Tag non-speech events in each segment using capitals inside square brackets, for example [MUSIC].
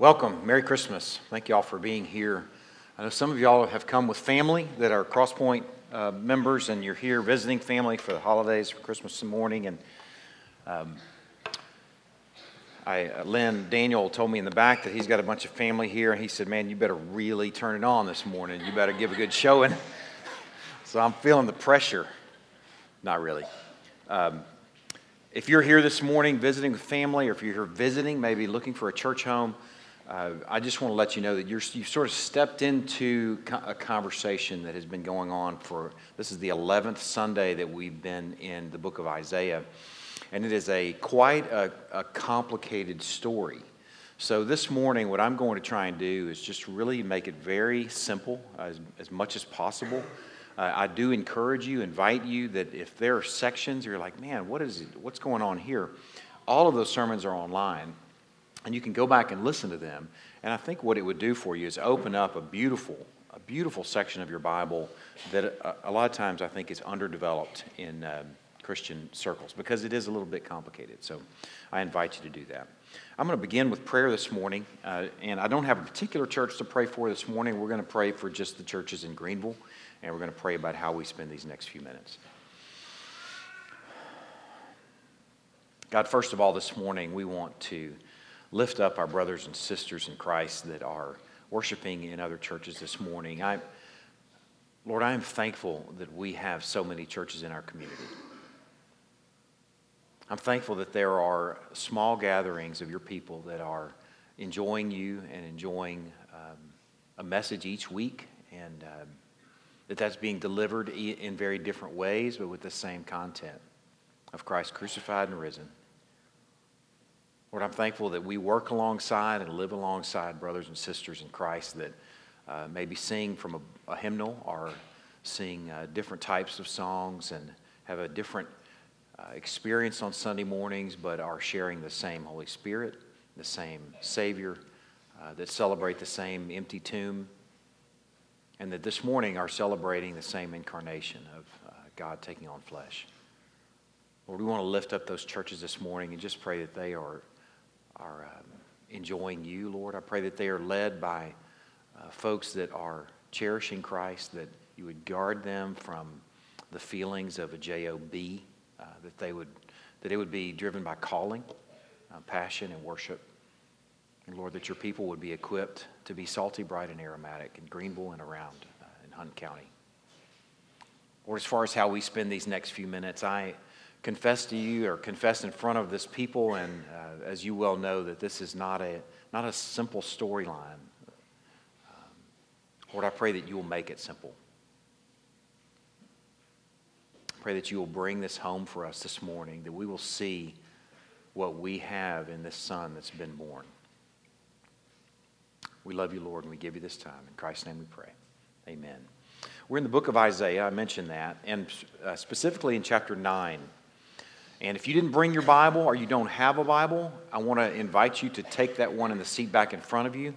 Welcome. Merry Christmas. Thank you all for being here. I know some of y'all have come with family that are Crosspoint uh, members, and you're here visiting family for the holidays, for Christmas morning. And um, I, uh, Lynn Daniel told me in the back that he's got a bunch of family here, and he said, "Man, you better really turn it on this morning. You better give a good showing." [LAUGHS] so I'm feeling the pressure. Not really. Um, if you're here this morning visiting family, or if you're here visiting, maybe looking for a church home, uh, I just want to let you know that you're, you've sort of stepped into a conversation that has been going on for this is the 11th Sunday that we've been in the book of Isaiah. And it is a quite a, a complicated story. So, this morning, what I'm going to try and do is just really make it very simple as, as much as possible. Uh, I do encourage you, invite you that if there are sections you're like, man, what is it, what's going on here? All of those sermons are online and you can go back and listen to them. And I think what it would do for you is open up a beautiful, a beautiful section of your Bible that a, a lot of times I think is underdeveloped in um, Christian circles because it is a little bit complicated. So I invite you to do that. I'm going to begin with prayer this morning, uh, and I don't have a particular church to pray for this morning. We're going to pray for just the churches in Greenville, and we're going to pray about how we spend these next few minutes. God, first of all, this morning we want to lift up our brothers and sisters in Christ that are worshiping in other churches this morning. I, Lord, I am thankful that we have so many churches in our community. I'm thankful that there are small gatherings of your people that are enjoying you and enjoying um, a message each week, and um, that that's being delivered in very different ways, but with the same content of Christ crucified and risen. Lord, I'm thankful that we work alongside and live alongside brothers and sisters in Christ that uh, maybe sing from a, a hymnal or sing uh, different types of songs and have a different uh, experience on Sunday mornings, but are sharing the same Holy Spirit, the same Savior, uh, that celebrate the same empty tomb, and that this morning are celebrating the same incarnation of uh, God taking on flesh. Lord, we want to lift up those churches this morning and just pray that they are are um, enjoying you, Lord. I pray that they are led by uh, folks that are cherishing Christ, that you would guard them from the feelings of a job, uh, that they would that it would be driven by calling, uh, passion, and worship. And Lord, that your people would be equipped to be salty, bright, and aromatic in Greenville and around uh, in Hunt County. Or as far as how we spend these next few minutes, I confess to you or confess in front of this people, and uh, as you well know, that this is not a, not a simple storyline. Um, Lord, I pray that you will make it simple. I pray that you will bring this home for us this morning, that we will see what we have in this Son that's been born. We love you, Lord, and we give you this time. In Christ's name we pray. Amen. We're in the book of Isaiah. I mentioned that. And uh, specifically in chapter 9. And if you didn't bring your Bible or you don't have a Bible, I want to invite you to take that one in the seat back in front of you.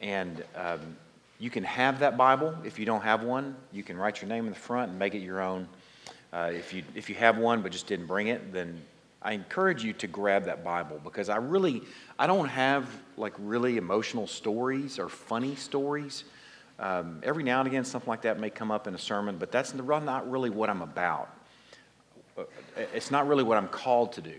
And um, you can have that Bible. If you don't have one, you can write your name in the front and make it your own. Uh, if, you, if you have one but just didn't bring it, then I encourage you to grab that Bible because I really, I don't have like really emotional stories or funny stories. Um, every now and again, something like that may come up in a sermon, but that's not really what I'm about it's not really what I'm called to do.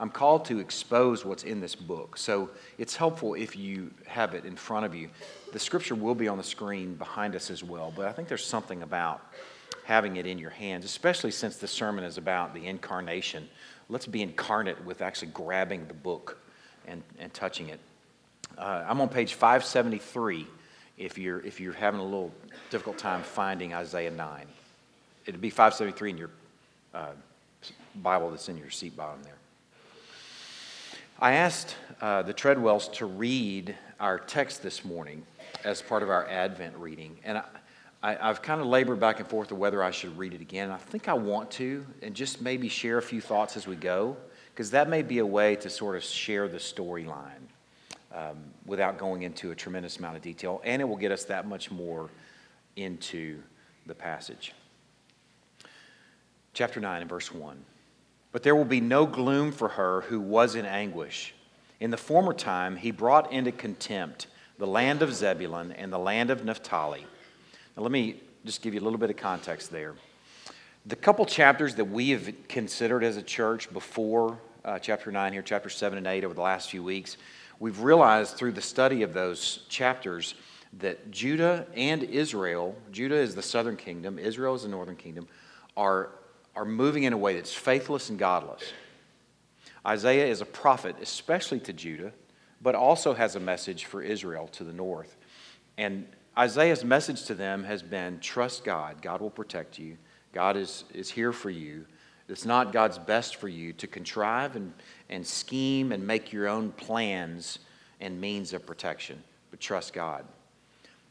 I'm called to expose what's in this book. So it's helpful if you have it in front of you. The scripture will be on the screen behind us as well, but I think there's something about having it in your hands, especially since the sermon is about the incarnation. Let's be incarnate with actually grabbing the book and, and touching it. Uh, I'm on page 573 if you're, if you're having a little difficult time finding Isaiah 9. It'd be 573 in your uh, Bible that's in your seat bottom there. I asked uh, the Treadwells to read our text this morning as part of our Advent reading. And I, have kind of labored back and forth of whether I should read it again. I think I want to, and just maybe share a few thoughts as we go, because that may be a way to sort of share the storyline um, without going into a tremendous amount of detail, and it will get us that much more into the passage chapter 9 and verse 1. But there will be no gloom for her who was in anguish. In the former time, he brought into contempt the land of Zebulun and the land of Naphtali. Now, let me just give you a little bit of context there. The couple chapters that we have considered as a church before uh, chapter 9 here, chapter 7 and 8 over the last few weeks, we've realized through the study of those chapters that Judah and Israel, Judah is the southern kingdom, Israel is the northern kingdom, are, are moving in a way that's faithless and godless. Isaiah is a prophet, especially to Judah, but also has a message for Israel to the north. And Isaiah's message to them has been trust God. God will protect you. God is, is here for you. It's not God's best for you to contrive and, and scheme and make your own plans and means of protection, but trust God.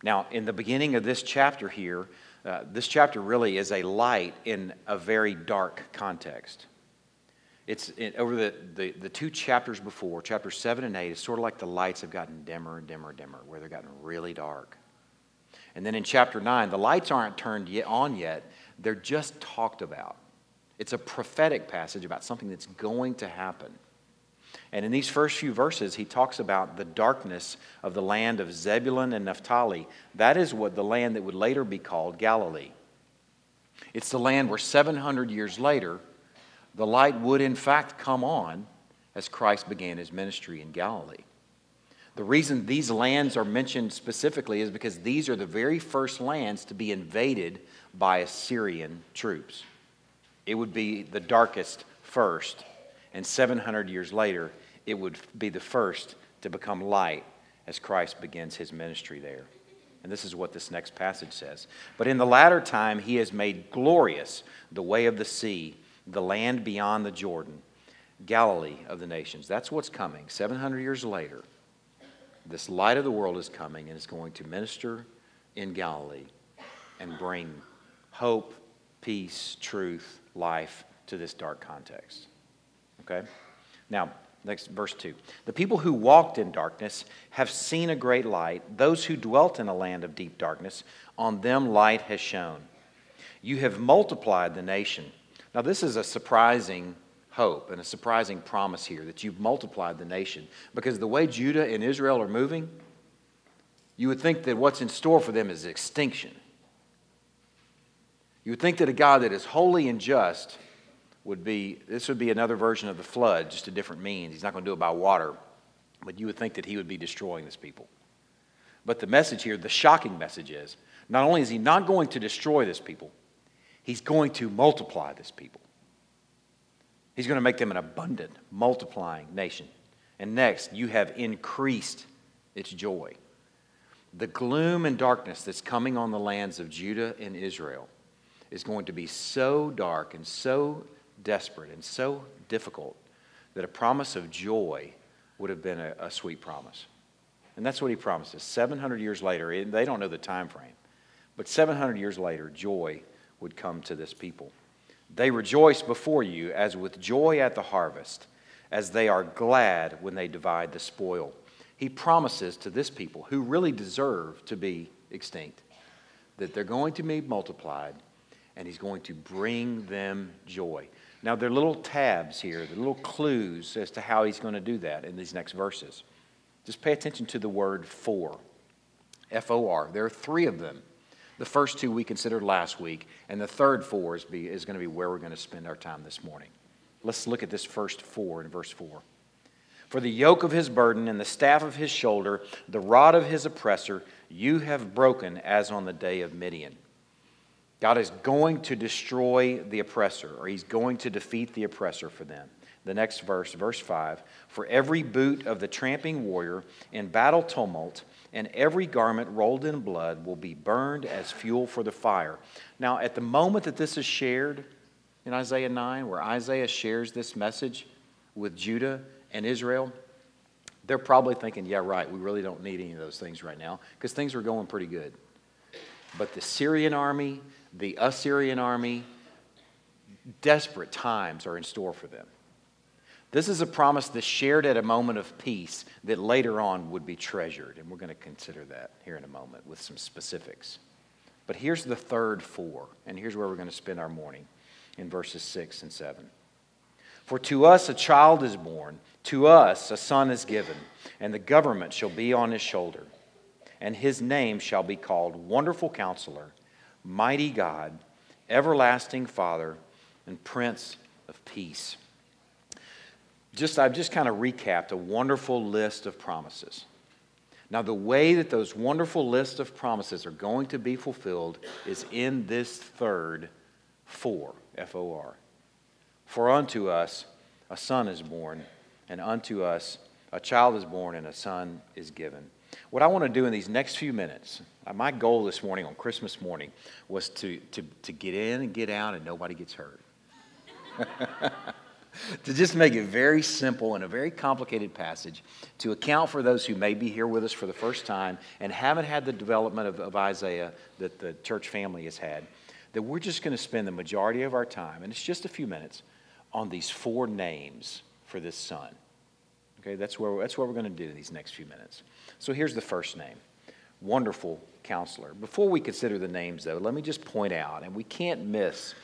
Now, in the beginning of this chapter here, uh, this chapter really is a light in a very dark context. It's it, over the, the, the two chapters before, chapter 7 and 8, it's sort of like the lights have gotten dimmer and dimmer and dimmer, where they've gotten really dark. And then in chapter 9, the lights aren't turned yet, on yet, they're just talked about. It's a prophetic passage about something that's going to happen. And in these first few verses, he talks about the darkness of the land of Zebulun and Naphtali. That is what the land that would later be called Galilee. It's the land where 700 years later, the light would in fact come on as Christ began his ministry in Galilee. The reason these lands are mentioned specifically is because these are the very first lands to be invaded by Assyrian troops. It would be the darkest first, and 700 years later, it would be the first to become light as Christ begins his ministry there. And this is what this next passage says. But in the latter time, he has made glorious the way of the sea the land beyond the Jordan, Galilee of the nations. That's what's coming. 700 years later, this light of the world is coming and is going to minister in Galilee and bring hope, peace, truth, life to this dark context. Okay? Now, next verse 2. The people who walked in darkness have seen a great light. Those who dwelt in a land of deep darkness, on them light has shone. You have multiplied the nation now, this is a surprising hope and a surprising promise here that you've multiplied the nation. Because the way Judah and Israel are moving, you would think that what's in store for them is extinction. You would think that a God that is holy and just would be, this would be another version of the flood, just a different means. He's not going to do it by water, but you would think that he would be destroying this people. But the message here, the shocking message is not only is he not going to destroy this people, He's going to multiply this people. He's going to make them an abundant, multiplying nation. And next, you have increased its joy. The gloom and darkness that's coming on the lands of Judah and Israel is going to be so dark and so desperate and so difficult that a promise of joy would have been a, a sweet promise. And that's what he promises. 700 years later, and they don't know the time frame, but 700 years later, joy would come to this people. They rejoice before you as with joy at the harvest, as they are glad when they divide the spoil. He promises to this people, who really deserve to be extinct, that they're going to be multiplied and he's going to bring them joy. Now, there are little tabs here, the little clues as to how he's going to do that in these next verses. Just pay attention to the word for. F O R. There are three of them the first two we considered last week, and the third for is, be, is going to be where we're going to spend our time this morning. Let's look at this first for in verse 4. For the yoke of his burden and the staff of his shoulder, the rod of his oppressor, you have broken as on the day of Midian. God is going to destroy the oppressor, or he's going to defeat the oppressor for them. The next verse, verse 5 For every boot of the tramping warrior in battle tumult, and every garment rolled in blood will be burned as fuel for the fire. Now, at the moment that this is shared in Isaiah 9, where Isaiah shares this message with Judah and Israel, they're probably thinking, yeah, right, we really don't need any of those things right now because things are going pretty good. But the Syrian army, the Assyrian army, desperate times are in store for them. This is a promise that's shared at a moment of peace that later on would be treasured. And we're going to consider that here in a moment with some specifics. But here's the third for, and here's where we're going to spend our morning in verses 6 and 7. For to us a child is born, to us a son is given, and the government shall be on his shoulder. And his name shall be called Wonderful Counselor, Mighty God, Everlasting Father, and Prince of Peace. Just, I've just kind of recapped a wonderful list of promises. Now, the way that those wonderful list of promises are going to be fulfilled is in this third for, F O R. For unto us a son is born, and unto us a child is born, and a son is given. What I want to do in these next few minutes, uh, my goal this morning on Christmas morning was to, to, to get in and get out and nobody gets hurt. [LAUGHS] to just make it very simple in a very complicated passage to account for those who may be here with us for the first time and haven't had the development of, of Isaiah that the church family has had, that we're just going to spend the majority of our time, and it's just a few minutes, on these four names for this son. Okay, that's, where, that's what we're going to do in these next few minutes. So here's the first name Wonderful Counselor. Before we consider the names, though, let me just point out, and we can't miss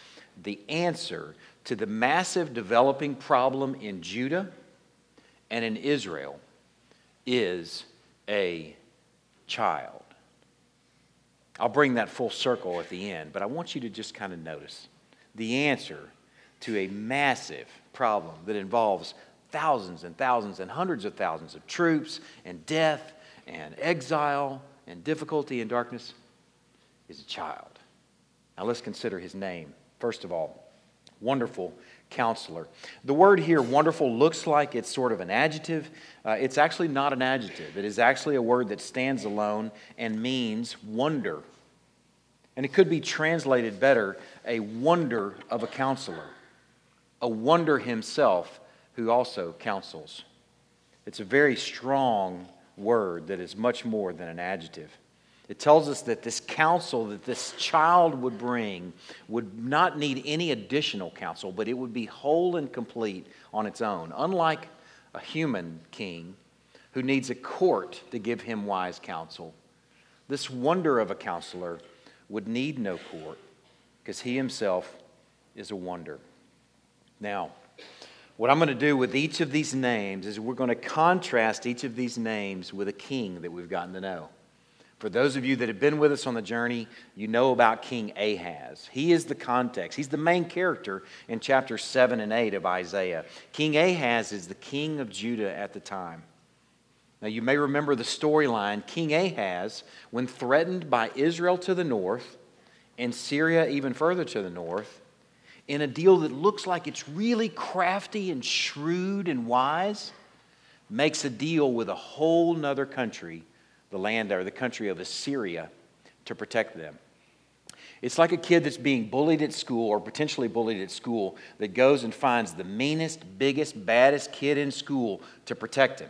the answer to the massive developing problem in Judah and in Israel is a child. I'll bring that full circle at the end, but I want you to just kind of notice the answer to a massive problem that involves thousands and thousands and hundreds of thousands of troops and death and exile and difficulty and darkness is a child. Now let's consider his name. First of all, wonderful counselor. The word here, wonderful, looks like it's sort of an adjective. Uh, it's actually not an adjective, it is actually a word that stands alone and means wonder. And it could be translated better a wonder of a counselor, a wonder himself who also counsels. It's a very strong word that is much more than an adjective. It tells us that this counsel that this child would bring would not need any additional counsel, but it would be whole and complete on its own. Unlike a human king who needs a court to give him wise counsel, this wonder of a counselor would need no court because he himself is a wonder. Now, what I'm going to do with each of these names is we're going to contrast each of these names with a king that we've gotten to know. For those of you that have been with us on the journey, you know about King Ahaz. He is the context, he's the main character in chapter 7 and 8 of Isaiah. King Ahaz is the king of Judah at the time. Now, you may remember the storyline. King Ahaz, when threatened by Israel to the north and Syria even further to the north, in a deal that looks like it's really crafty and shrewd and wise, makes a deal with a whole nother country the land or the country of Assyria to protect them. It's like a kid that's being bullied at school or potentially bullied at school that goes and finds the meanest, biggest, baddest kid in school to protect him.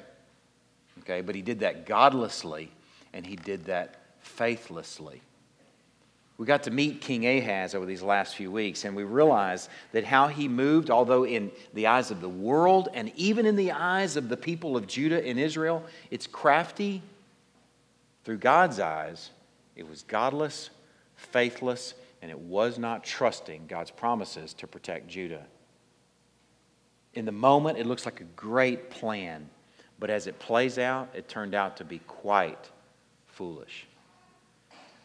Okay, but he did that godlessly and he did that faithlessly. We got to meet King Ahaz over these last few weeks, and we realized that how he moved, although in the eyes of the world and even in the eyes of the people of Judah and Israel, it's crafty through God's eyes, it was godless, faithless, and it was not trusting God's promises to protect Judah. In the moment, it looks like a great plan, but as it plays out, it turned out to be quite foolish.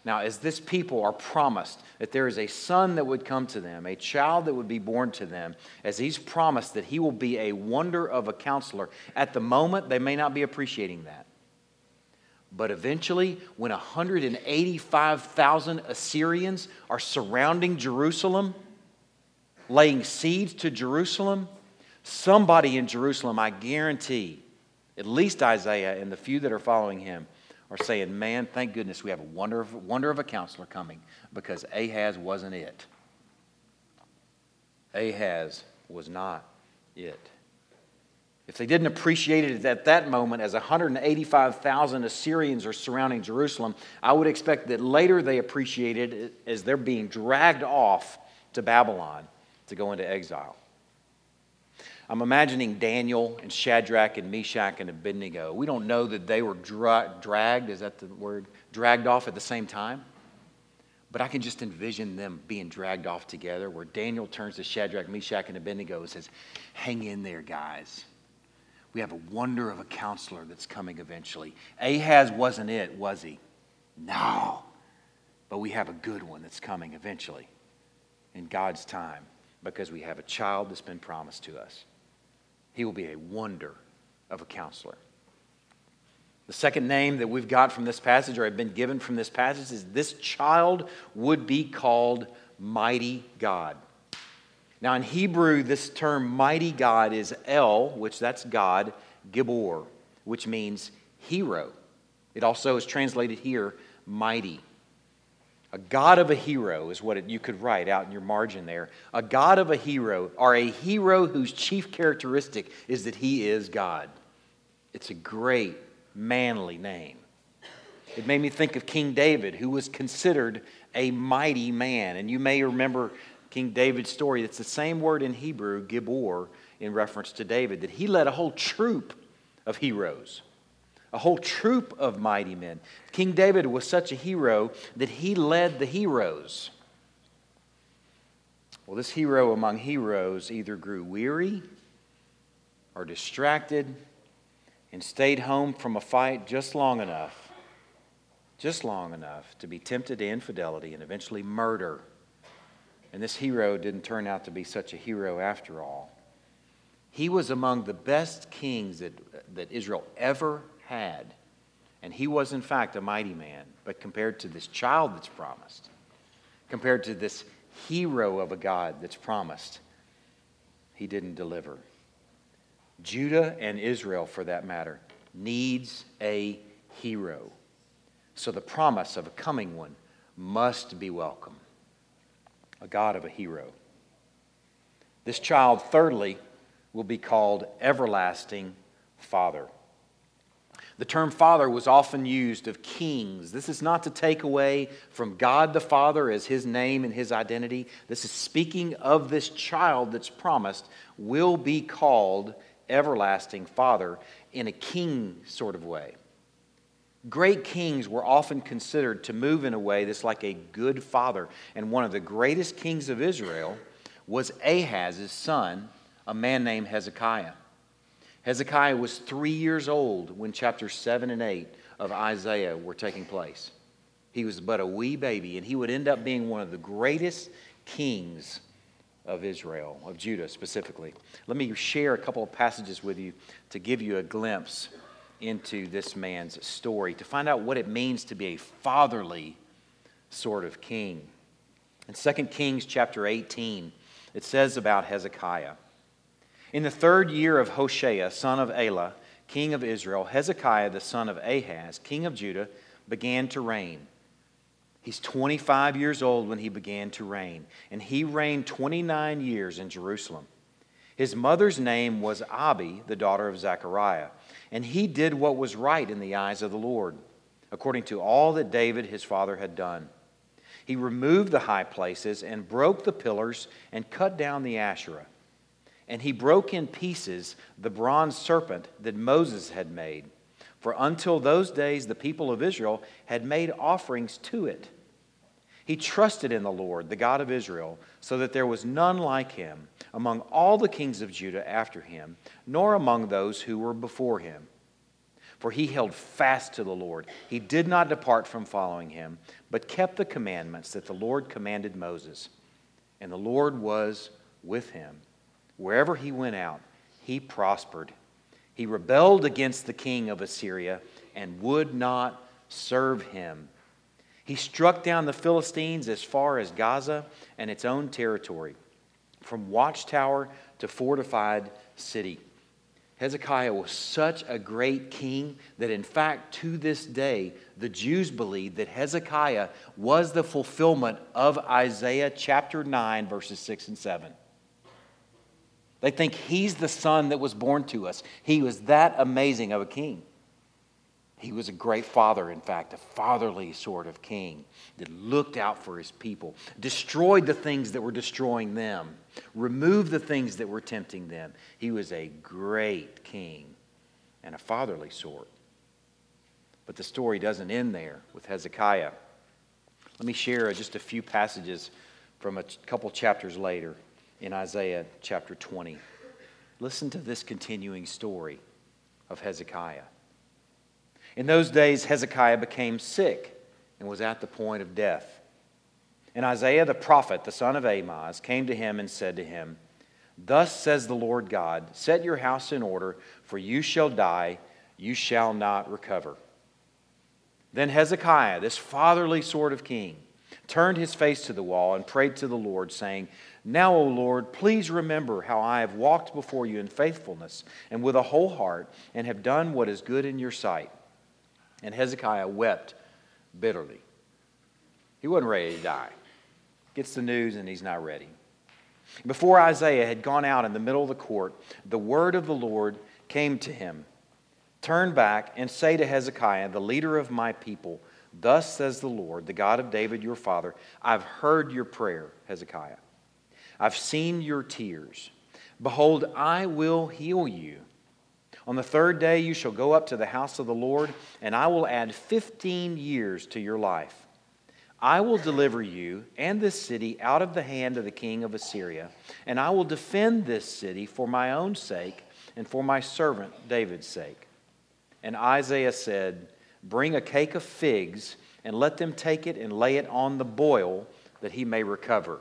Now, as this people are promised that there is a son that would come to them, a child that would be born to them, as he's promised that he will be a wonder of a counselor, at the moment, they may not be appreciating that. But eventually, when 185,000 Assyrians are surrounding Jerusalem, laying siege to Jerusalem, somebody in Jerusalem, I guarantee, at least Isaiah and the few that are following him, are saying, Man, thank goodness we have a wonder of, wonder of a counselor coming because Ahaz wasn't it. Ahaz was not it. If they didn't appreciate it at that moment as 185,000 Assyrians are surrounding Jerusalem, I would expect that later they appreciated it as they're being dragged off to Babylon to go into exile. I'm imagining Daniel and Shadrach and Meshach and Abednego. We don't know that they were dra- dragged, is that the word? Dragged off at the same time. But I can just envision them being dragged off together where Daniel turns to Shadrach, Meshach, and Abednego and says, Hang in there, guys. We have a wonder of a counselor that's coming eventually. Ahaz wasn't it, was he? No. But we have a good one that's coming eventually in God's time because we have a child that's been promised to us. He will be a wonder of a counselor. The second name that we've got from this passage, or have been given from this passage, is this child would be called Mighty God. Now, in Hebrew, this term mighty God is El, which that's God, Gibor, which means hero. It also is translated here mighty. A God of a hero is what it, you could write out in your margin there. A God of a hero, or a hero whose chief characteristic is that he is God. It's a great, manly name. It made me think of King David, who was considered a mighty man. And you may remember King David's story. It's the same word in Hebrew, Gibor, in reference to David, that he led a whole troop of heroes, a whole troop of mighty men. King David was such a hero that he led the heroes. Well, this hero among heroes either grew weary or distracted and stayed home from a fight just long enough, just long enough to be tempted to infidelity and eventually murder and this hero didn't turn out to be such a hero after all. He was among the best kings that, that Israel ever had. And he was, in fact, a mighty man. But compared to this child that's promised, compared to this hero of a God that's promised, he didn't deliver. Judah and Israel, for that matter, needs a hero. So the promise of a coming one must be welcome a God of a hero. This child, thirdly, will be called Everlasting Father. The term father was often used of kings. This is not to take away from God the Father as his name and his identity. This is speaking of this child that's promised will be called everlasting father in a king sort of way. Great kings were often considered to move in a way that's like a good father. And one of the greatest kings of Israel was Ahaz's son, a man named Hezekiah. Hezekiah was three years old when chapters 7 and 8 of Isaiah were taking place. He was but a wee baby, and he would end up being one of the greatest kings of Israel, of Judah specifically. Let me share a couple of passages with you to give you a glimpse into this man's story to find out what it means to be a fatherly sort of king. In 2 Kings chapter 18, it says about Hezekiah In the third year of Hoshea, son of Elah, king of Israel, Hezekiah, the son of Ahaz, king of Judah, began to reign. He's 25 years old when he began to reign, and he reigned 29 years in Jerusalem. His mother's name was Abi, the daughter of Zechariah and he did what was right in the eyes of the Lord, according to all that David his father had done. He removed the high places and broke the pillars and cut down the Asherah. And he broke in pieces the bronze serpent that Moses had made. For until those days, the people of Israel had made offerings to it. He trusted in the Lord, the God of Israel, so that there was none like him among all the kings of Judah after him, nor among those who were before him. For he held fast to the Lord. He did not depart from following him, but kept the commandments that the Lord commanded Moses. And the Lord was with him. Wherever he went out, he prospered. He rebelled against the king of Assyria and would not serve him. He struck down the Philistines as far as Gaza and its own territory, from watchtower to fortified city. Hezekiah was such a great king that, in fact, to this day, the Jews believe that Hezekiah was the fulfillment of Isaiah chapter 9, verses 6 and 7. They think he's the son that was born to us. He was that amazing of a king. He was a great father, in fact, a fatherly sort of king that looked out for his people, destroyed the things that were destroying them, removed the things that were tempting them. He was a great king and a fatherly sort. But the story doesn't end there with Hezekiah. Let me share just a few passages from a couple chapters later in Isaiah chapter 20. Listen to this continuing story of Hezekiah. In those days, Hezekiah became sick and was at the point of death. And Isaiah the prophet, the son of Amoz, came to him and said to him, Thus says the Lord God, Set your house in order, for you shall die, you shall not recover. Then Hezekiah, this fatherly sort of king, turned his face to the wall and prayed to the Lord, saying, Now, O Lord, please remember how I have walked before you in faithfulness and with a whole heart, and have done what is good in your sight. And Hezekiah wept bitterly. He wasn't ready to die. Gets the news, and he's not ready. Before Isaiah had gone out in the middle of the court, the word of the Lord came to him Turn back and say to Hezekiah, the leader of my people, Thus says the Lord, the God of David your father, I've heard your prayer, Hezekiah. I've seen your tears. Behold, I will heal you. On the third day you shall go up to the house of the Lord, and I will add 15 years to your life. I will deliver you and this city out of the hand of the king of Assyria, and I will defend this city for my own sake and for my servant David's sake. And Isaiah said, Bring a cake of figs, and let them take it and lay it on the boil that he may recover.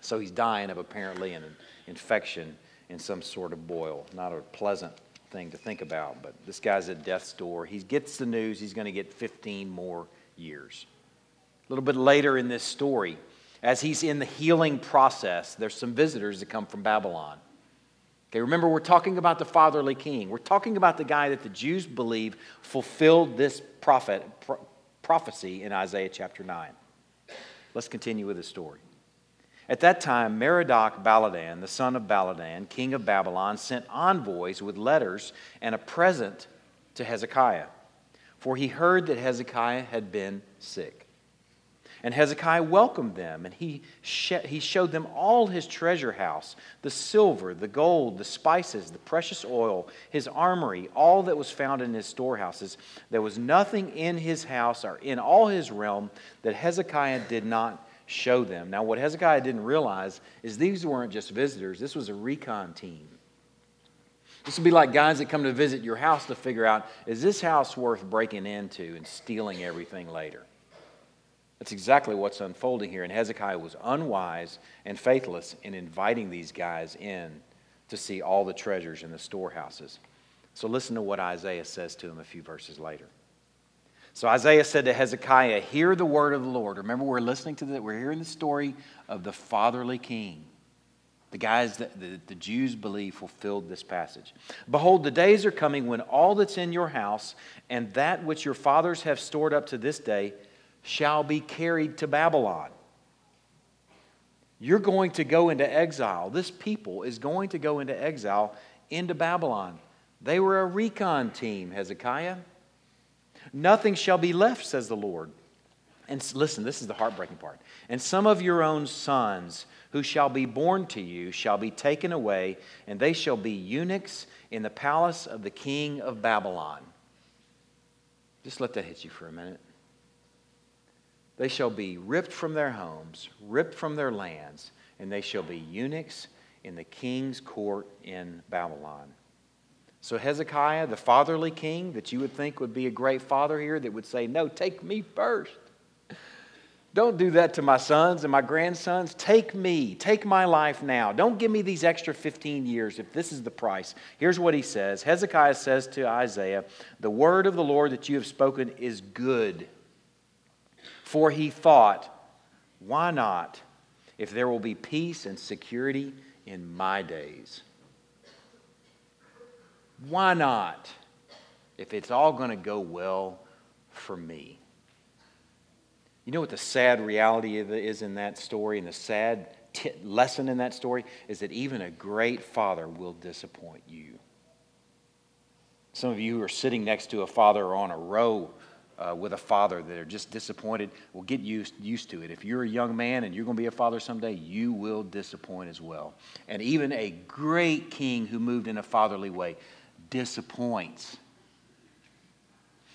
So he's dying of apparently an infection in some sort of boil. Not a pleasant thing to think about, but this guy's at death's door. He gets the news he's going to get 15 more years. A little bit later in this story, as he's in the healing process, there's some visitors that come from Babylon. Okay, remember, we're talking about the fatherly king. We're talking about the guy that the Jews believe fulfilled this prophet, pro- prophecy in Isaiah chapter 9. Let's continue with the story. At that time, Merodach Baladan, the son of Baladan, king of Babylon, sent envoys with letters and a present to Hezekiah, for he heard that Hezekiah had been sick. And Hezekiah welcomed them, and he, sh- he showed them all his treasure house the silver, the gold, the spices, the precious oil, his armory, all that was found in his storehouses. There was nothing in his house or in all his realm that Hezekiah did not show them. Now, what Hezekiah didn't realize is these weren't just visitors, this was a recon team. This would be like guys that come to visit your house to figure out is this house worth breaking into and stealing everything later? That's exactly what's unfolding here. And Hezekiah was unwise and faithless in inviting these guys in to see all the treasures in the storehouses. So listen to what Isaiah says to him a few verses later. So Isaiah said to Hezekiah, Hear the word of the Lord. Remember, we're listening to that, we're hearing the story of the fatherly king. The guys that the, the Jews believe fulfilled this passage. Behold, the days are coming when all that's in your house and that which your fathers have stored up to this day shall be carried to Babylon. You're going to go into exile. This people is going to go into exile into Babylon. They were a recon team, Hezekiah. Nothing shall be left, says the Lord. And listen, this is the heartbreaking part. And some of your own sons who shall be born to you shall be taken away, and they shall be eunuchs in the palace of the king of Babylon. Just let that hit you for a minute. They shall be ripped from their homes, ripped from their lands, and they shall be eunuchs in the king's court in Babylon. So, Hezekiah, the fatherly king that you would think would be a great father here, that would say, No, take me first. Don't do that to my sons and my grandsons. Take me. Take my life now. Don't give me these extra 15 years if this is the price. Here's what he says Hezekiah says to Isaiah, The word of the Lord that you have spoken is good. For he thought, why not if there will be peace and security in my days? Why not if it's all going to go well for me? You know what the sad reality is in that story, and the sad t- lesson in that story is that even a great father will disappoint you. Some of you who are sitting next to a father on a row uh, with a father that are just disappointed will get used, used to it. If you're a young man and you're going to be a father someday, you will disappoint as well. And even a great king who moved in a fatherly way disappoints.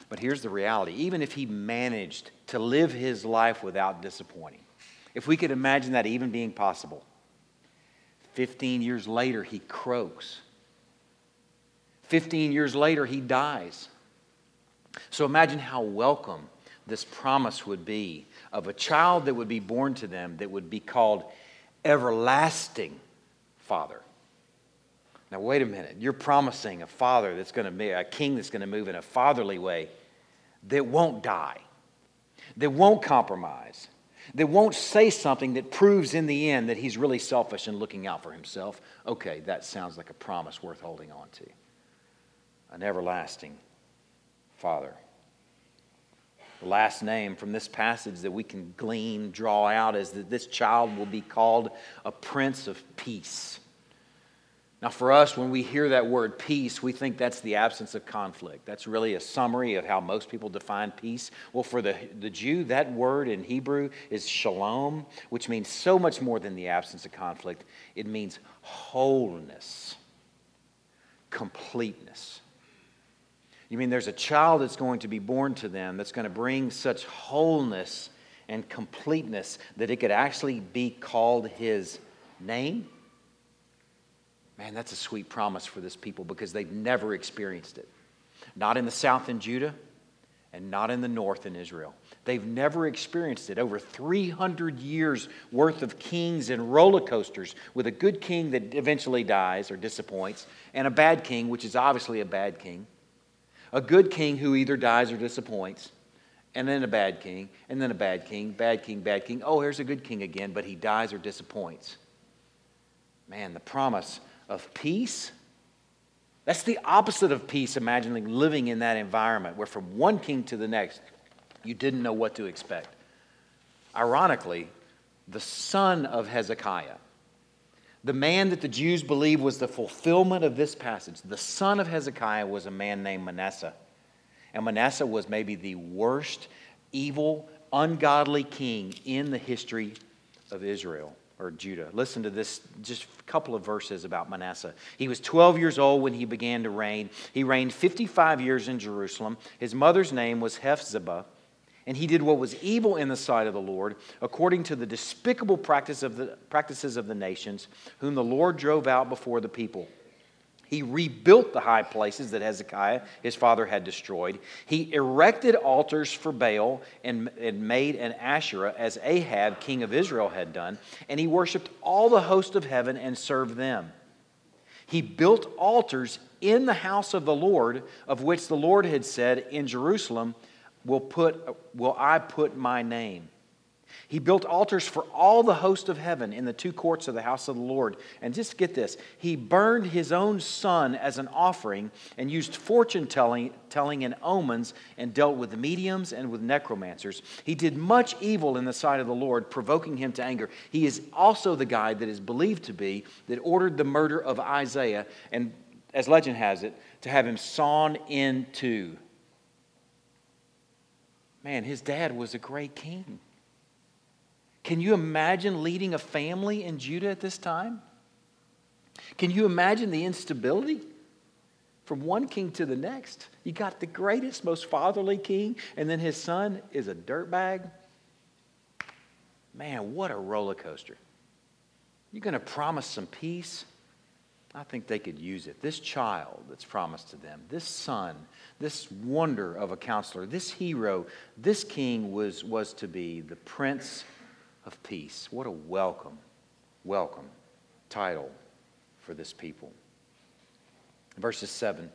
But here's the reality even if he managed to live his life without disappointing, if we could imagine that even being possible, 15 years later, he croaks. 15 years later, he dies. So imagine how welcome this promise would be of a child that would be born to them that would be called Everlasting Father. Now, wait a minute. You're promising a father that's going to be a king that's going to move in a fatherly way that won't die, that won't compromise, that won't say something that proves in the end that he's really selfish and looking out for himself. Okay, that sounds like a promise worth holding on to. An everlasting father. The last name from this passage that we can glean, draw out, is that this child will be called a prince of peace. Now, for us, when we hear that word peace, we think that's the absence of conflict. That's really a summary of how most people define peace. Well, for the, the Jew, that word in Hebrew is shalom, which means so much more than the absence of conflict. It means wholeness, completeness. You mean there's a child that's going to be born to them that's going to bring such wholeness and completeness that it could actually be called his name? Man, that's a sweet promise for this people because they've never experienced it. Not in the south in Judah and not in the north in Israel. They've never experienced it. Over 300 years worth of kings and roller coasters with a good king that eventually dies or disappoints, and a bad king, which is obviously a bad king. A good king who either dies or disappoints, and then a bad king, and then a bad king, bad king, bad king. Oh, here's a good king again, but he dies or disappoints. Man, the promise of peace. That's the opposite of peace, imagining living in that environment where from one king to the next, you didn't know what to expect. Ironically, the son of Hezekiah, the man that the Jews believe was the fulfillment of this passage, the son of Hezekiah was a man named Manasseh. And Manasseh was maybe the worst, evil, ungodly king in the history of Israel or Judah. Listen to this, just a couple of verses about Manasseh. He was 12 years old when he began to reign. He reigned 55 years in Jerusalem. His mother's name was Hephzibah, and he did what was evil in the sight of the Lord, according to the despicable practice of the, practices of the nations, whom the Lord drove out before the people. He rebuilt the high places that Hezekiah, his father, had destroyed. He erected altars for Baal and, and made an Asherah, as Ahab, king of Israel, had done. And he worshiped all the host of heaven and served them. He built altars in the house of the Lord, of which the Lord had said, In Jerusalem will, put, will I put my name. He built altars for all the host of heaven in the two courts of the house of the Lord. And just get this he burned his own son as an offering and used fortune telling, telling and omens and dealt with mediums and with necromancers. He did much evil in the sight of the Lord, provoking him to anger. He is also the guy that is believed to be that ordered the murder of Isaiah, and as legend has it, to have him sawn in two. Man, his dad was a great king. Can you imagine leading a family in Judah at this time? Can you imagine the instability from one king to the next? You got the greatest, most fatherly king, and then his son is a dirtbag. Man, what a roller coaster. You're going to promise some peace? I think they could use it. This child that's promised to them, this son, this wonder of a counselor, this hero, this king was, was to be the prince of peace. What a welcome, welcome title for this people. Verses 7,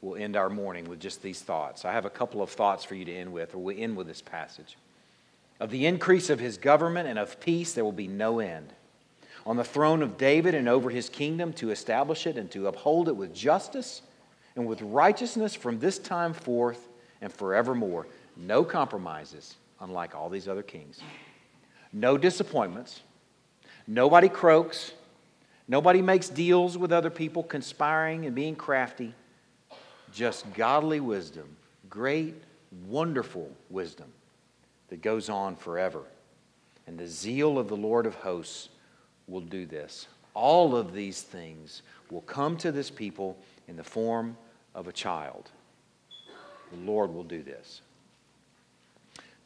we'll end our morning with just these thoughts. I have a couple of thoughts for you to end with, or we'll end with this passage. Of the increase of his government and of peace, there will be no end. On the throne of David and over his kingdom, to establish it and to uphold it with justice and with righteousness from this time forth and forevermore. No compromises, unlike all these other kings. No disappointments. Nobody croaks. Nobody makes deals with other people, conspiring and being crafty. Just godly wisdom, great, wonderful wisdom that goes on forever. And the zeal of the Lord of hosts will do this. All of these things will come to this people in the form of a child. the Lord will do this.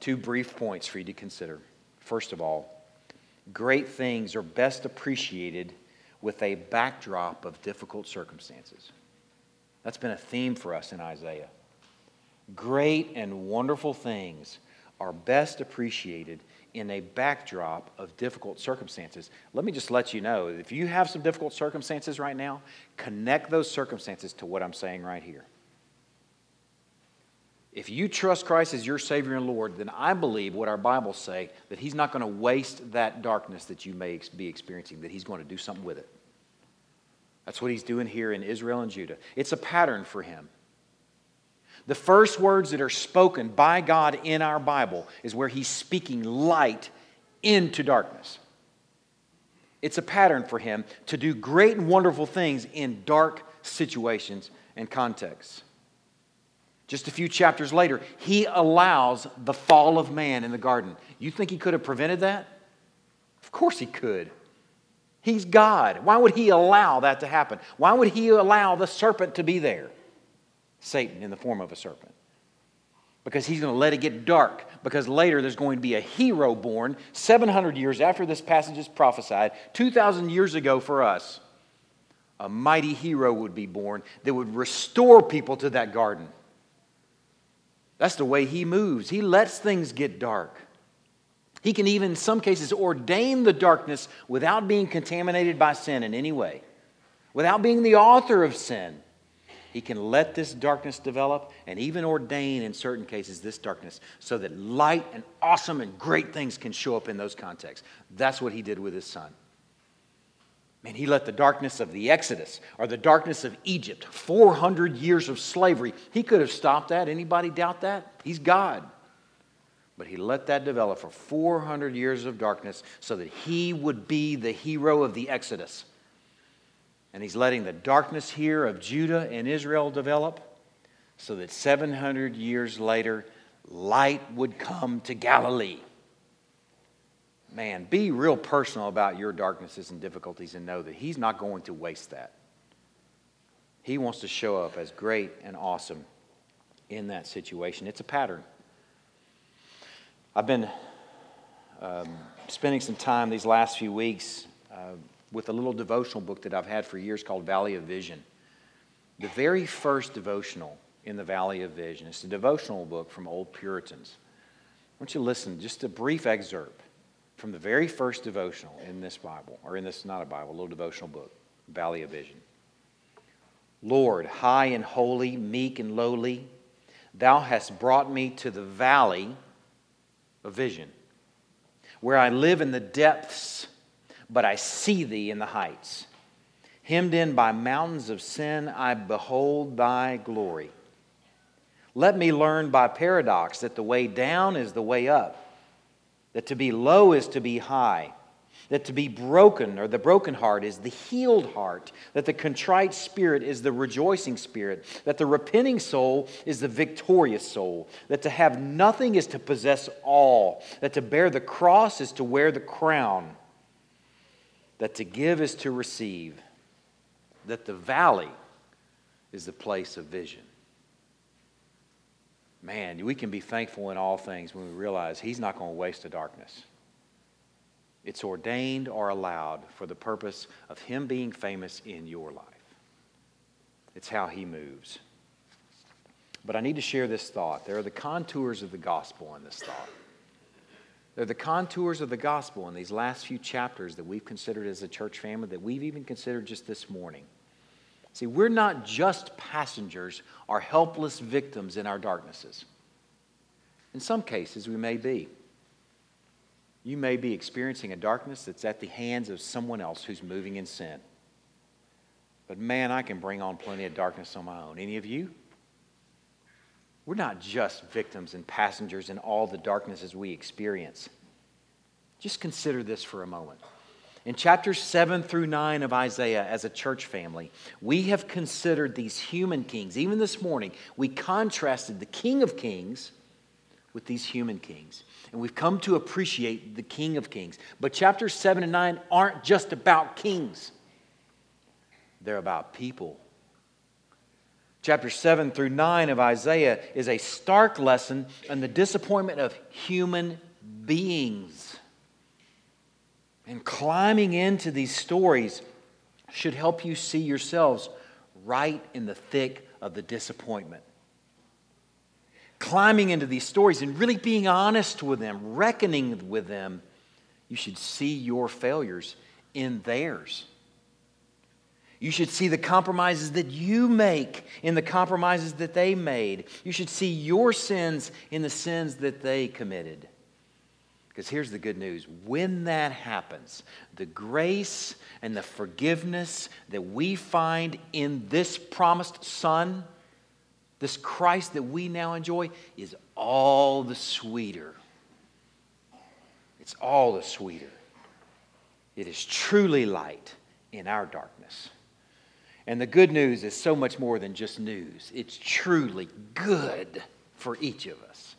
Two brief points for you to consider. First of all, great things are best appreciated with a backdrop of difficult circumstances. That's been a theme for us in Isaiah. Great and wonderful things are best appreciated in a backdrop of difficult circumstances. Let me just let you know if you have some difficult circumstances right now, connect those circumstances to what I'm saying right here. If you trust Christ as your Savior and Lord, then I believe what our Bibles say that He's not going to waste that darkness that you may be experiencing, that He's going to do something with it. That's what He's doing here in Israel and Judah. It's a pattern for Him. The first words that are spoken by God in our Bible is where He's speaking light into darkness. It's a pattern for Him to do great and wonderful things in dark situations and contexts. Just a few chapters later, he allows the fall of man in the garden. You think he could have prevented that? Of course he could. He's God. Why would he allow that to happen? Why would he allow the serpent to be there? Satan in the form of a serpent. Because he's going to let it get dark. Because later there's going to be a hero born 700 years after this passage is prophesied, 2,000 years ago for us. A mighty hero would be born that would restore people to that garden. That's the way he moves. He lets things get dark. He can even, in some cases, ordain the darkness without being contaminated by sin in any way, without being the author of sin. He can let this darkness develop and even ordain, in certain cases, this darkness so that light and awesome and great things can show up in those contexts. That's what he did with his son. Man, he let the darkness of the Exodus or the darkness of Egypt, 400 years of slavery, he could have stopped that. Anybody doubt that? He's God. But he let that develop for 400 years of darkness so that he would be the hero of the Exodus. And he's letting the darkness here of Judah and Israel develop so that 700 years later, light would come to Galilee man, be real personal about your darknesses and difficulties and know that He's not going to waste that. He wants to show up as great and awesome in that situation. It's a pattern. I've been um, spending some time these last few weeks uh, with a little devotional book that I've had for years called Valley of Vision. The very first devotional in the Valley of Vision. It's a devotional book from old Puritans. I want you to listen, just a brief excerpt from the very first devotional in this Bible, or in this, not a Bible, a little devotional book, Valley of Vision. Lord, high and holy, meek and lowly, thou hast brought me to the valley of vision, where I live in the depths, but I see thee in the heights. Hemmed in by mountains of sin, I behold thy glory. Let me learn by paradox that the way down is the way up that to be low is to be high, that to be broken or the broken heart is the healed heart, that the contrite spirit is the rejoicing spirit, that the repenting soul is the victorious soul, that to have nothing is to possess all, that to bear the cross is to wear the crown, that to give is to receive, that the valley is the place of vision man, we can be thankful in all things when we realize He's not going to waste the darkness. It's ordained or allowed for the purpose of Him being famous in your life. It's how He moves. But I need to share this thought. There are the contours of the gospel in this thought. They're the contours of the gospel in these last few chapters that we've considered as a church family, that we've even considered just this morning. See, we're not just passengers or helpless victims in our darknesses. In some cases, we may be. You may be experiencing a darkness that's at the hands of someone else who's moving in sin. But man, I can bring on plenty of darkness on my own. Any of you? We're not just victims and passengers in all the darknesses we experience. Just consider this for a moment. In chapters 7 through 9 of Isaiah, as a church family, we have considered these human kings. Even this morning, we contrasted the King of Kings with these human kings. And we've come to appreciate the King of Kings. But chapters 7 and 9 aren't just about kings, they're about people Chapter 7 through 9 of Isaiah is a stark lesson on the disappointment of human beings. And climbing into these stories should help you see yourselves right in the thick of the disappointment. Climbing into these stories and really being honest with them, reckoning with them, you should see your failures in theirs. You should see the compromises that you make in the compromises that they made. You should see your sins in the sins that they committed. Because here's the good news when that happens, the grace and the forgiveness that we find in this promised Son, this Christ that we now enjoy, is all the sweeter. It's all the sweeter. It is truly light in our darkness. And the good news is so much more than just news, it's truly good for each of us.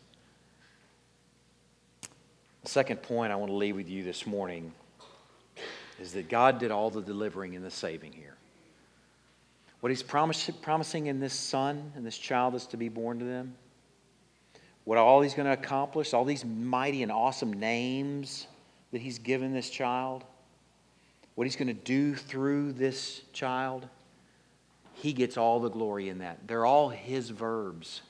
The second point I want to leave with you this morning is that God did all the delivering and the saving here. What He's promising in this son and this child that's to be born to them, what all He's going to accomplish, all these mighty and awesome names that He's given this child, what He's going to do through this child he gets all the glory in that. They're all his verbs.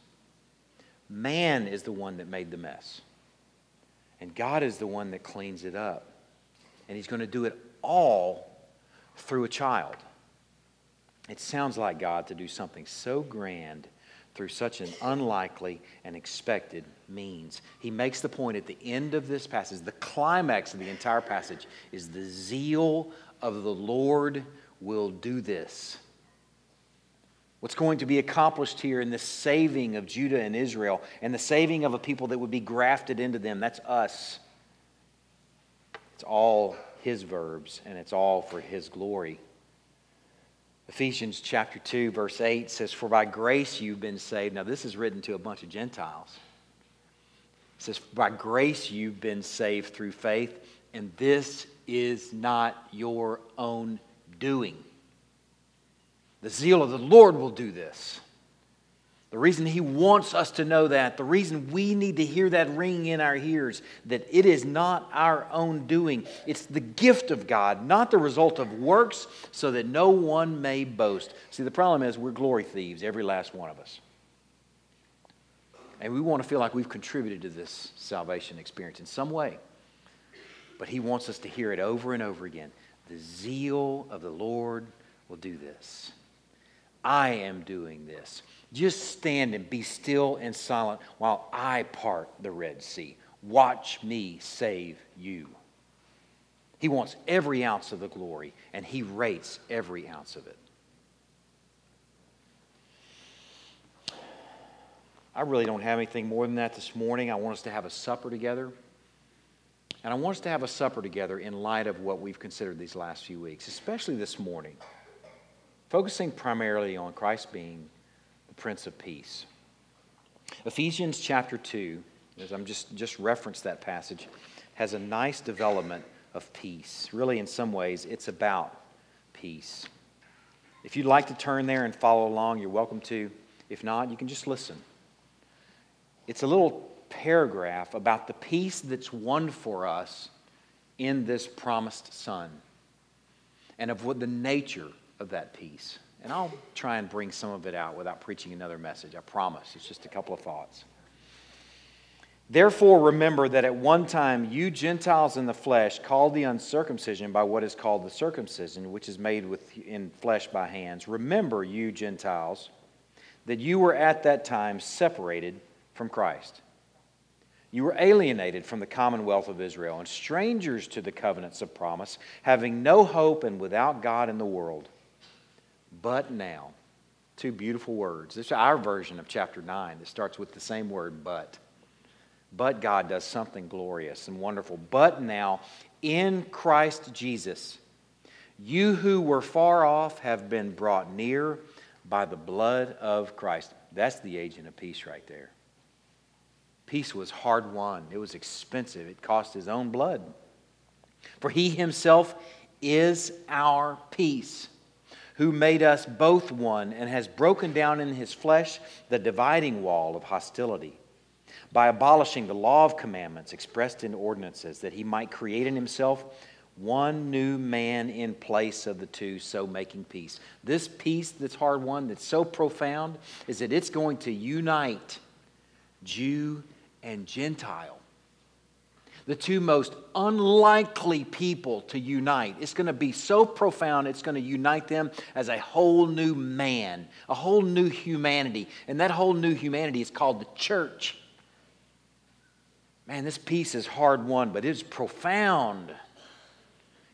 Man is the one that made the mess, and God is the one that cleans it up. And he's going to do it all through a child. It sounds like God to do something so grand through such an unlikely and expected means. He makes the point at the end of this passage, the climax of the entire passage is the zeal of the Lord will do this. What's going to be accomplished here in the saving of Judah and Israel and the saving of a people that would be grafted into them. That's us. It's all his verbs and it's all for his glory. Ephesians chapter 2, verse 8 says, For by grace you've been saved. Now, this is written to a bunch of Gentiles. It says, By grace you've been saved through faith, and this is not your own doing. The zeal of the Lord will do this. The reason He wants us to know that, the reason we need to hear that ringing in our ears, that it is not our own doing. It's the gift of God, not the result of works, so that no one may boast. See, the problem is we're glory thieves, every last one of us. And we want to feel like we've contributed to this salvation experience in some way. But He wants us to hear it over and over again. The zeal of the Lord will do this. I am doing this. Just stand and be still and silent while I part the Red Sea. Watch me save you. He wants every ounce of the glory, and he rates every ounce of it. I really don't have anything more than that this morning. I want us to have a supper together. And I want us to have a supper together in light of what we've considered these last few weeks, especially this morning focusing primarily on Christ being the Prince of Peace. Ephesians chapter 2, as I'm just, just referenced that passage, has a nice development of peace. Really, in some ways, it's about peace. If you'd like to turn there and follow along, you're welcome to. If not, you can just listen. It's a little paragraph about the peace that's won for us in this promised Son and of what the nature of that peace. And I'll try and bring some of it out without preaching another message. I promise. It's just a couple of thoughts. Therefore, remember that at one time you Gentiles in the flesh, called the uncircumcision by what is called the circumcision, which is made with, in flesh by hands. Remember, you Gentiles, that you were at that time separated from Christ. You were alienated from the commonwealth of Israel and strangers to the covenants of promise, having no hope and without God in the world. But now. Two beautiful words. This is our version of chapter 9 that starts with the same word, but. But God does something glorious and wonderful. But now, in Christ Jesus, you who were far off have been brought near by the blood of Christ. That's the agent of peace right there. Peace was hard won, it was expensive, it cost his own blood. For he himself is our peace who made us both one and has broken down in his flesh the dividing wall of hostility by abolishing the law of commandments expressed in ordinances, that he might create in himself one new man in place of the two, so making peace. This peace that's hard won, that's so profound, is that it's going to unite Jew and Gentile the two most unlikely people to unite. It's going to be so profound, it's going to unite them as a whole new man, a whole new humanity. And that whole new humanity is called the church. Man, this peace is hard won, but it's profound.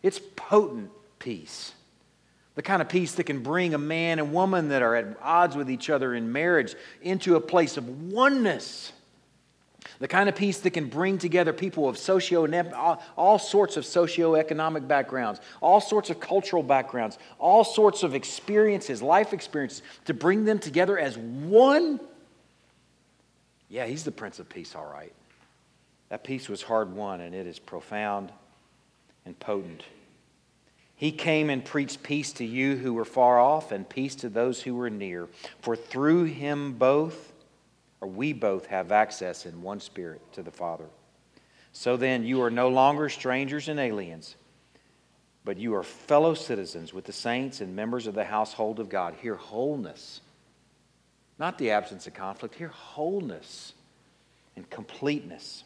It's potent peace. The kind of peace that can bring a man and woman that are at odds with each other in marriage into a place of oneness the kind of peace that can bring together people of socio all sorts of socioeconomic backgrounds, all sorts of cultural backgrounds, all sorts of experiences, life experiences, to bring them together as one. Yeah, he's the Prince of Peace, all right. That peace was hard won, and it is profound and potent. He came and preached peace to you who were far off and peace to those who were near. For through him both, or we both have access in one spirit to the Father. So then, you are no longer strangers and aliens, but you are fellow citizens with the saints and members of the household of God. Here, wholeness, not the absence of conflict, here, wholeness and completeness,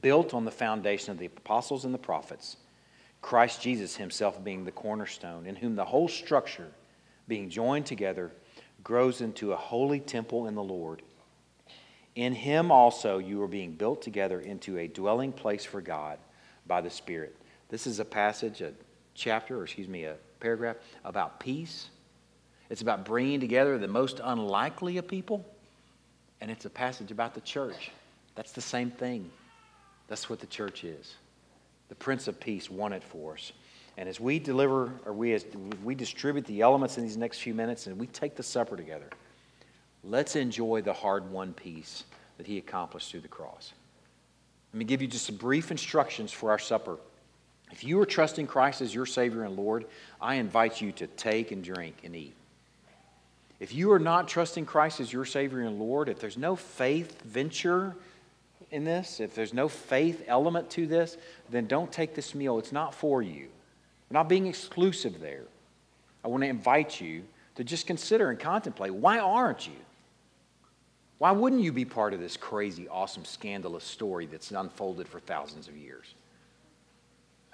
built on the foundation of the apostles and the prophets, Christ Jesus himself being the cornerstone, in whom the whole structure, being joined together, grows into a holy temple in the Lord. In him also you are being built together into a dwelling place for God by the Spirit. This is a passage, a chapter, or excuse me, a paragraph about peace. It's about bringing together the most unlikely of people. And it's a passage about the church. That's the same thing. That's what the church is. The Prince of Peace won it for us. And as we deliver, or we, as we distribute the elements in these next few minutes and we take the supper together, Let's enjoy the hard won peace that he accomplished through the cross. Let me give you just some brief instructions for our supper. If you are trusting Christ as your Savior and Lord, I invite you to take and drink and eat. If you are not trusting Christ as your Savior and Lord, if there's no faith venture in this, if there's no faith element to this, then don't take this meal. It's not for you. We're not being exclusive there. I want to invite you to just consider and contemplate why aren't you? Why wouldn't you be part of this crazy, awesome, scandalous story that's unfolded for thousands of years?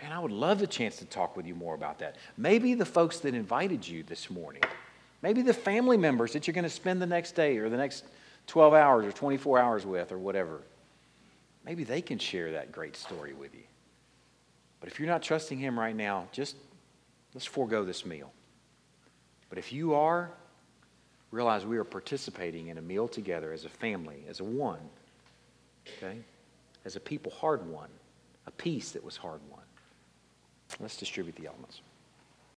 Man, I would love the chance to talk with you more about that. Maybe the folks that invited you this morning, maybe the family members that you're going to spend the next day or the next 12 hours or 24 hours with or whatever, maybe they can share that great story with you. But if you're not trusting Him right now, just let's forego this meal. But if you are, realize we are participating in a meal together as a family, as a one, okay? As a people hard won, a peace that was hard won. Let's distribute the elements.